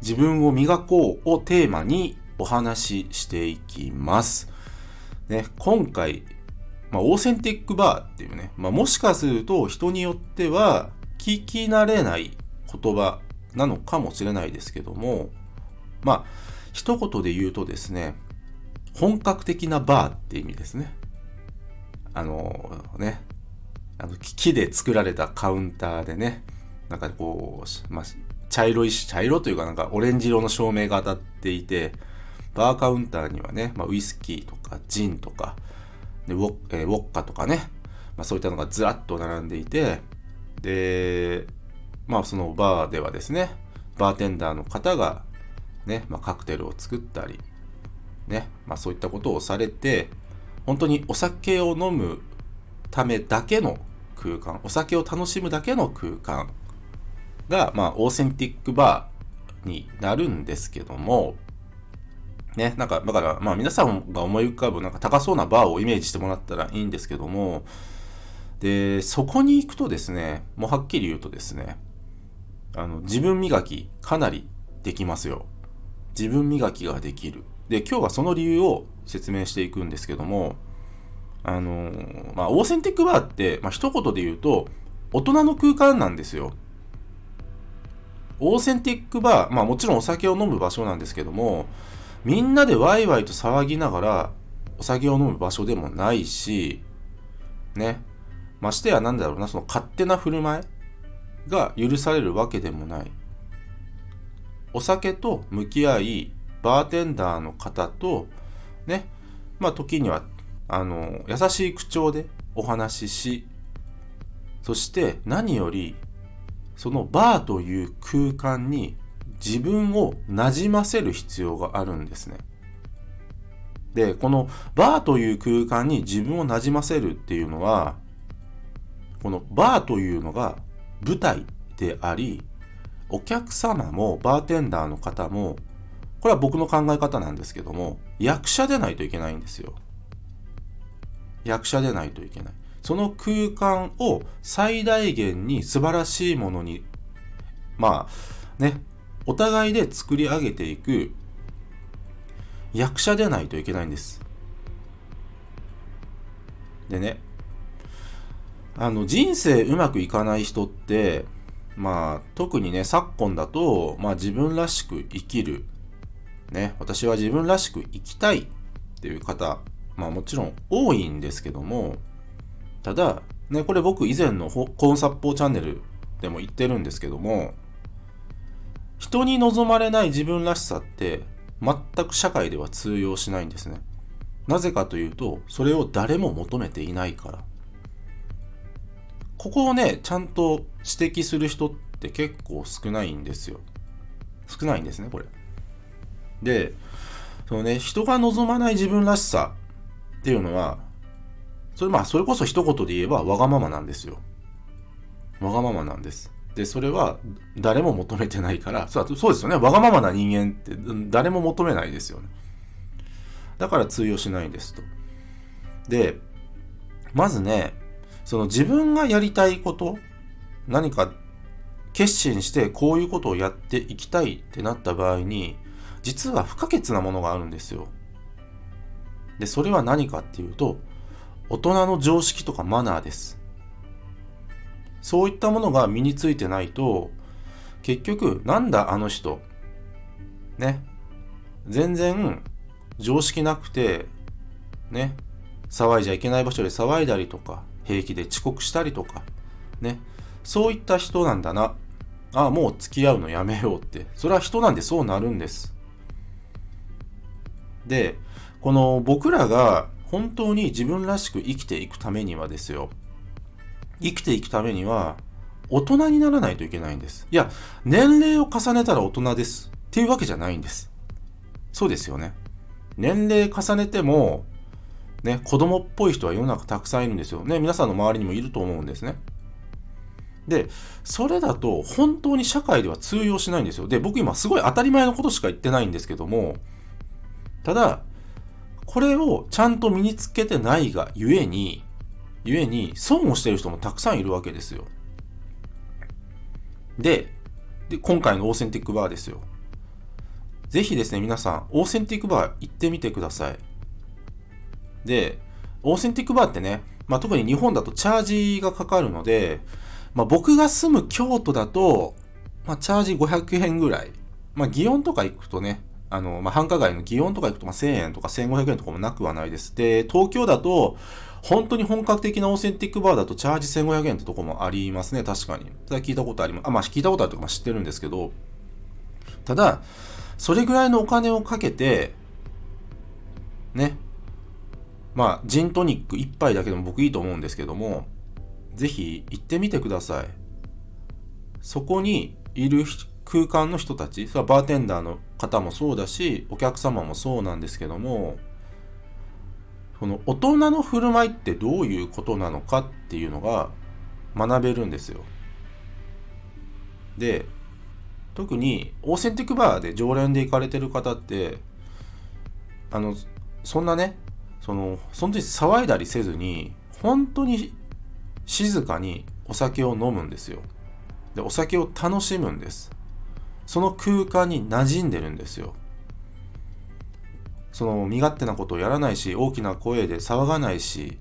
自分を磨こうをテーマにお話ししていきます。ね、今回、まあ、オーセンティックバーっていうね、まあ、もしかすると人によっては聞き慣れない言葉なのかもしれないですけども、まあ、一言で言うとですね、本格的なバーって意味ですね。あのね、あの木で作られたカウンターでね、なんかこう、まあ、茶色いし、茶色というかなんかオレンジ色の照明が当たっていて、バーカウンターにはね、まあ、ウイスキーとかジンとか、でウォ,、えーウォッカとかね、まあ、そういったのがずらっと並んでいて、で、まあそのバーではですね、バーテンダーの方がね、まあ、カクテルを作ったり、ね、まあそういったことをされて、本当にお酒を飲むためだけの空間、お酒を楽しむだけの空間が、まあ、オーセンティックバーになるんですけども、ね、なんか、だから、まあ皆さんが思い浮かぶなんか高そうなバーをイメージしてもらったらいいんですけども、で、そこに行くとですね、もうはっきり言うとですね、あの、自分磨きかなりできますよ。自分磨きができる。で、今日はその理由を説明していくんですけども、あのまあ、オーセンティックバーって、まあ、一言で言うと、大人の空間なんですよ。オーセンティックバー、まあもちろんお酒を飲む場所なんですけども、みんなでワイワイと騒ぎながらお酒を飲む場所でもないし、ね。ましてやなんだろうな、その勝手な振る舞いが許されるわけでもない。お酒と向き合い、バーテンダーの方と、ね、まあ時には、あの、優しい口調でお話しし、そして何より、そのバーという空間に自分をなじませる必要があるんですね。で、このバーという空間に自分をなじませるっていうのは、このバーというのが舞台であり、お客様もバーテンダーの方も、これは僕の考え方なんですけども、役者でないといけないんですよ。役者でないといけない。その空間を最大限に素晴らしいものに、まあね、お互いで作り上げていく役者でないといけないんです。でね、あの人生うまくいかない人って、まあ特にね、昨今だと、まあ自分らしく生きる。ね、私は自分らしく生きたいっていう方、まあもちろん多いんですけども、ただ、ね、これ僕以前のコーン殺法チャンネルでも言ってるんですけども、人に望まれない自分らしさって全く社会では通用しないんですね。なぜかというと、それを誰も求めていないから。ここをね、ちゃんと指摘する人って結構少ないんですよ。少ないんですね、これ。で、そのね、人が望まない自分らしさっていうのは、それまあ、それこそ一言で言えばわがままなんですよ。わがままなんです。で、それは誰も求めてないから、そうそうですよね。わがままな人間って誰も求めないですよね。だから通用しないんですと。で、まずね、その自分がやりたいこと、何か決心してこういうことをやっていきたいってなった場合に、実は不可欠なものがあるんですよ。で、それは何かっていうと、大人の常識とかマナーです。そういったものが身についてないと、結局、なんだあの人。ね。全然常識なくて、ね。騒いじゃいけない場所で騒いだりとか、平気で遅刻したりとか、ね。そういった人なんだな。ああ、もう付き合うのやめようって。それは人なんでそうなるんです。で、この僕らが本当に自分らしく生きていくためにはですよ。生きていくためには、大人にならないといけないんです。いや、年齢を重ねたら大人です。っていうわけじゃないんです。そうですよね。年齢重ねても、ね、子供っぽい人は世の中たくさんいるんですよ。ね、皆さんの周りにもいると思うんですね。で、それだと本当に社会では通用しないんですよ。で、僕今すごい当たり前のことしか言ってないんですけども、ただ、これをちゃんと身につけてないがゆえに、ゆえに損をしてる人もたくさんいるわけですよ。で、で今回のオーセンティックバーですよ。ぜひですね、皆さん、オーセンティックバー行ってみてください。で、オーセンティックバーってね、まあ、特に日本だとチャージがかかるので、まあ、僕が住む京都だと、まあ、チャージ500円ぐらい。まあ、祇園とか行くとね、あの、まあ、繁華街の祇園とか行くと、まあ、1000円とか1500円とかもなくはないです。で、東京だと、本当に本格的なオーセンティックバーだとチャージ1500円ってとこもありますね、確かに。それは聞いたことあります。あ、まあ、聞いたことあるとか知ってるんですけど、ただ、それぐらいのお金をかけて、ね、まあ、ジントニック1杯だけでも僕いいと思うんですけども、ぜひ行ってみてください。そこにいる人空間の人たち、それはバーテンダーの方もそうだし、お客様もそうなんですけども、この大人の振る舞いってどういうことなのかっていうのが学べるんですよ。で、特にオーセンティックバーで常連で行かれてる方って、あの、そんなね、その、その時騒いだりせずに、本当に静かにお酒を飲むんですよ。で、お酒を楽しむんです。その空間に馴染んでるんですよ。その身勝手なことをやらないし、大きな声で騒がないし、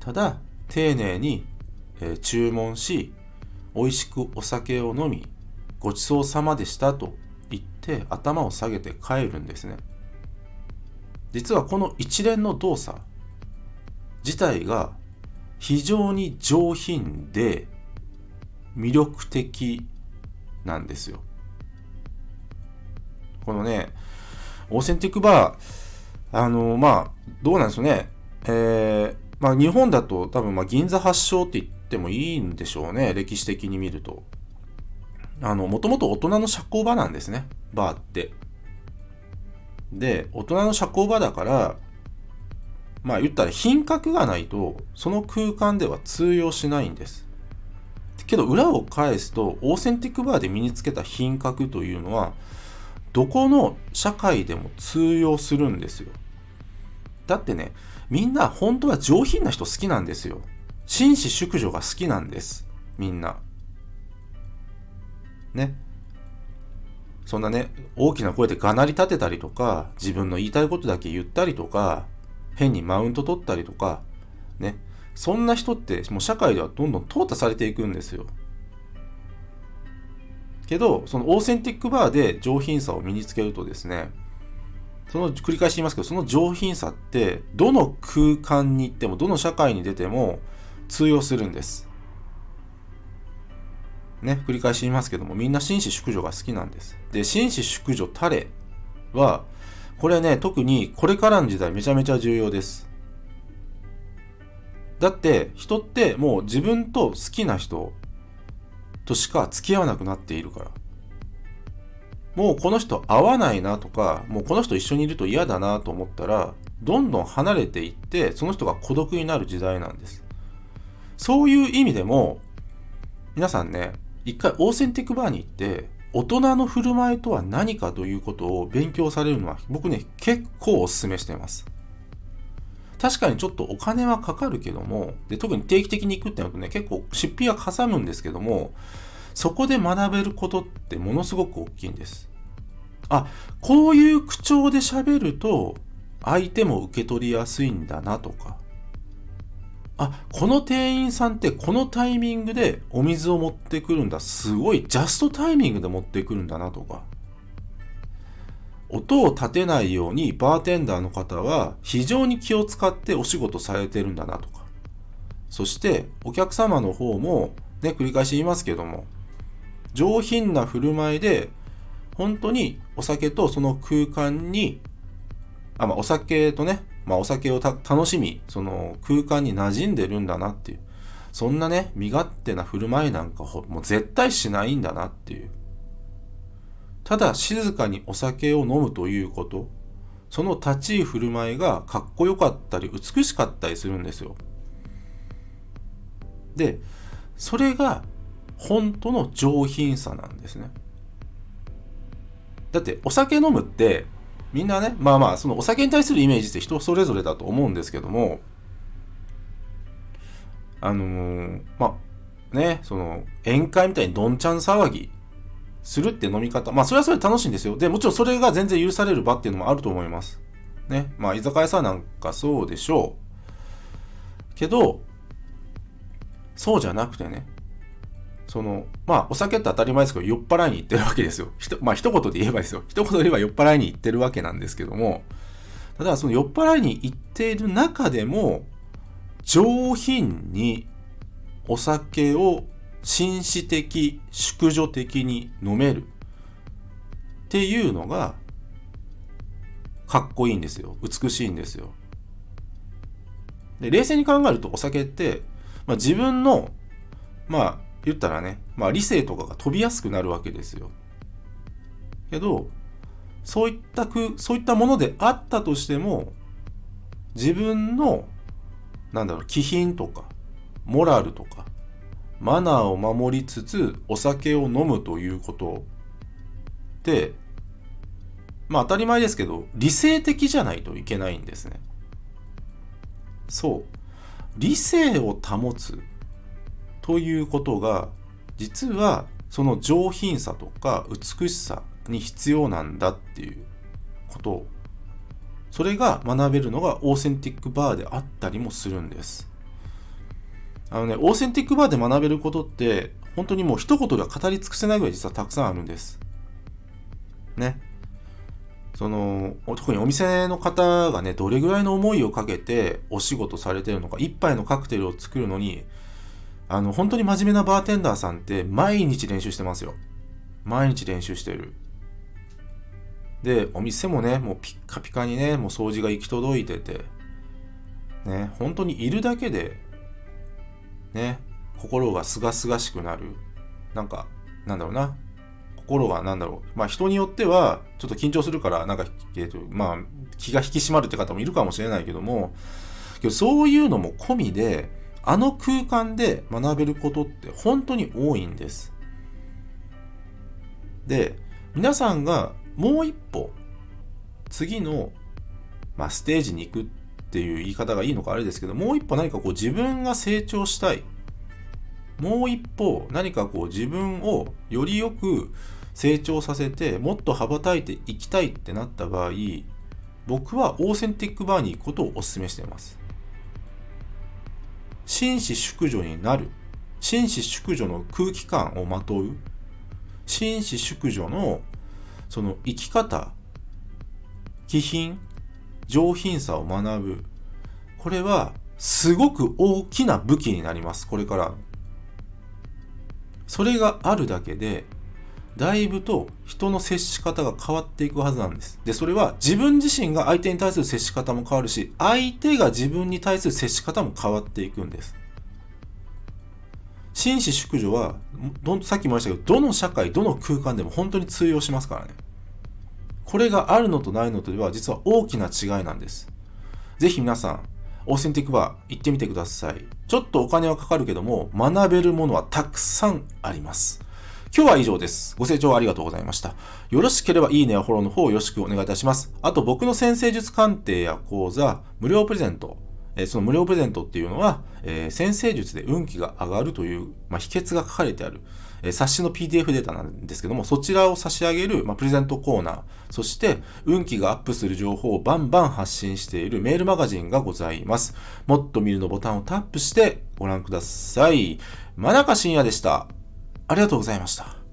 ただ丁寧に、えー、注文し、美味しくお酒を飲み、ごちそうさまでしたと言って頭を下げて帰るんですね。実はこの一連の動作自体が非常に上品で魅力的なんですよ。このね、オーセンティックバー、あの、まあ、どうなんですよね。えー、まあ、日本だと多分、まあ、銀座発祥って言ってもいいんでしょうね。歴史的に見ると。あの、もともと大人の社交場なんですね。バーって。で、大人の社交場だから、まあ言ったら品格がないと、その空間では通用しないんです。けど裏を返すと、オーセンティックバーで身につけた品格というのは、どこの社会でも通用するんですよ。だってね、みんな本当は上品な人好きなんですよ。紳士淑女が好きなんです。みんな。ね。そんなね、大きな声でがなり立てたりとか、自分の言いたいことだけ言ったりとか、変にマウント取ったりとか、ね。そんな人ってもう社会ではどんどん淘汰されていくんですよ。けど、そのオーセンティックバーで上品さを身につけるとですね、その繰り返し言いますけど、その上品さって、どの空間に行っても、どの社会に出ても通用するんです。ね、繰り返し言いますけども、みんな紳士淑女が好きなんです。で、紳士淑女タレは、これね、特にこれからの時代めちゃめちゃ重要です。だって、人ってもう自分と好きな人としか付き合わなくなっているから。もうこの人合わないなとか、もうこの人一緒にいると嫌だなと思ったら、どんどん離れていって、その人が孤独になる時代なんです。そういう意味でも、皆さんね、一回オーセンティックバーに行って、大人の振る舞いとは何かということを勉強されるのは、僕ね、結構お勧めしています。確かにちょっとお金はかかるけども、で特に定期的に行くってなるとね、結構出費はかさむんですけども、そこで学べることってものすごく大きいんです。あ、こういう口調で喋ると、相手も受け取りやすいんだなとか、あ、この店員さんってこのタイミングでお水を持ってくるんだ。すごい、ジャストタイミングで持ってくるんだなとか。音を立てないようにバーテンダーの方は非常に気を使ってお仕事されてるんだなとか。そしてお客様の方もね、繰り返し言いますけども、上品な振る舞いで本当にお酒とその空間に、あ、まあお酒とね、まあお酒を楽しみ、その空間に馴染んでるんだなっていう。そんなね、身勝手な振る舞いなんかもう絶対しないんだなっていう。ただ静かにお酒を飲むということその立ち居振る舞いがかっこよかったり美しかったりするんですよ。でそれが本当の上品さなんですね。だってお酒飲むってみんなねまあまあそのお酒に対するイメージって人それぞれだと思うんですけどもあのー、まあねその宴会みたいにどんちゃん騒ぎするって飲み方。まあそれはそれ楽しいんですよ。でもちろんそれが全然許される場っていうのもあると思います。ね。まあ居酒屋さんなんかそうでしょう。けどそうじゃなくてね。その、まあ、お酒って当たり前ですけど、酔っ払いに行ってるわけですよ。ひとまあ、一言で言えばですよ。一言で言えば酔っ払いに行ってるわけなんですけども、ただ、その酔っ払いに行っている中でも、上品にお酒を紳士的、淑女的に飲めるっていうのが、かっこいいんですよ。美しいんですよ。で、冷静に考えるとお酒って、まあ、自分の、まあ、言ったらね、まあ、理性とかが飛びやすくなるわけですよ。けどそういったくそういったものであったとしても自分のなんだろう気品とかモラルとかマナーを守りつつお酒を飲むということでまあ当たり前ですけど理性的じゃないといけないんですね。そう。理性を保つということが実はその上品さとか美しさに必要なんだっていうこと。それが学べるのがオーセンティックバーであったりもするんです。あのねオーセンティックバーで学べることって本当にもう一言では語り尽くせないぐらい実はたくさんあるんですねその特にお店の方がねどれぐらいの思いをかけてお仕事されてるのか一杯のカクテルを作るのにあの、本当に真面目なバーテンダーさんって毎日練習してますよ。毎日練習してる。で、お店もね、もうピッカピカにね、もう掃除が行き届いてて、ね、本当にいるだけで、ね、心がすがすがしくなる。なんか、なんだろうな。心がなんだろう。まあ人によっては、ちょっと緊張するから、なんか、え、ー、と、まあ、気が引き締まるって方もいるかもしれないけども、けどそういうのも込みで、あの空間で学べることって本当に多いんです。で、皆さんがもう一歩次の、まあ、ステージに行くっっていう言い方がいいのかあれですけど、もう一歩何かこう自分が成長したい。もう一歩何かこう自分をよりよく成長させてもっと羽ばたいていきたいってなった場合僕はオーセンティックバーに行くことをお勧めしています。紳士淑女になる。紳士淑女の空気感をまとう。紳士淑女のその生き方気品上品さを学ぶこれはすごく大きな武器になりますこれからそれがあるだけでだいぶと人の接し方が変わっていくはずなんです。で、それは自分自身が相手に対する接し方も変わるし、相手が自分に対する接し方も変わっていくんです。紳士淑女はど、さっきも言いましたけど、どの社会、どの空間でも本当に通用しますからね。これがあるのとないのとでは実は大きな違いなんです。ぜひ皆さん、オーセンティックバー行ってみてください。ちょっとお金はかかるけども、学べるものはたくさんあります。今日は以上です。ご清聴ありがとうございました。よろしければいいねやフォローの方よろしくお願いいたします。あと僕の先生術鑑定や講座、無料プレゼント、えその無料プレゼントっていうのは、えー、先生術で運気が上がるという、ま、秘訣が書かれてある、え、冊子の PDF データなんですけども、そちらを差し上げる、ま、プレゼントコーナー、そして運気がアップする情報をバンバン発信しているメールマガジンがございます。もっと見るのボタンをタップしてご覧ください。真中深也でした。ありがとうございました。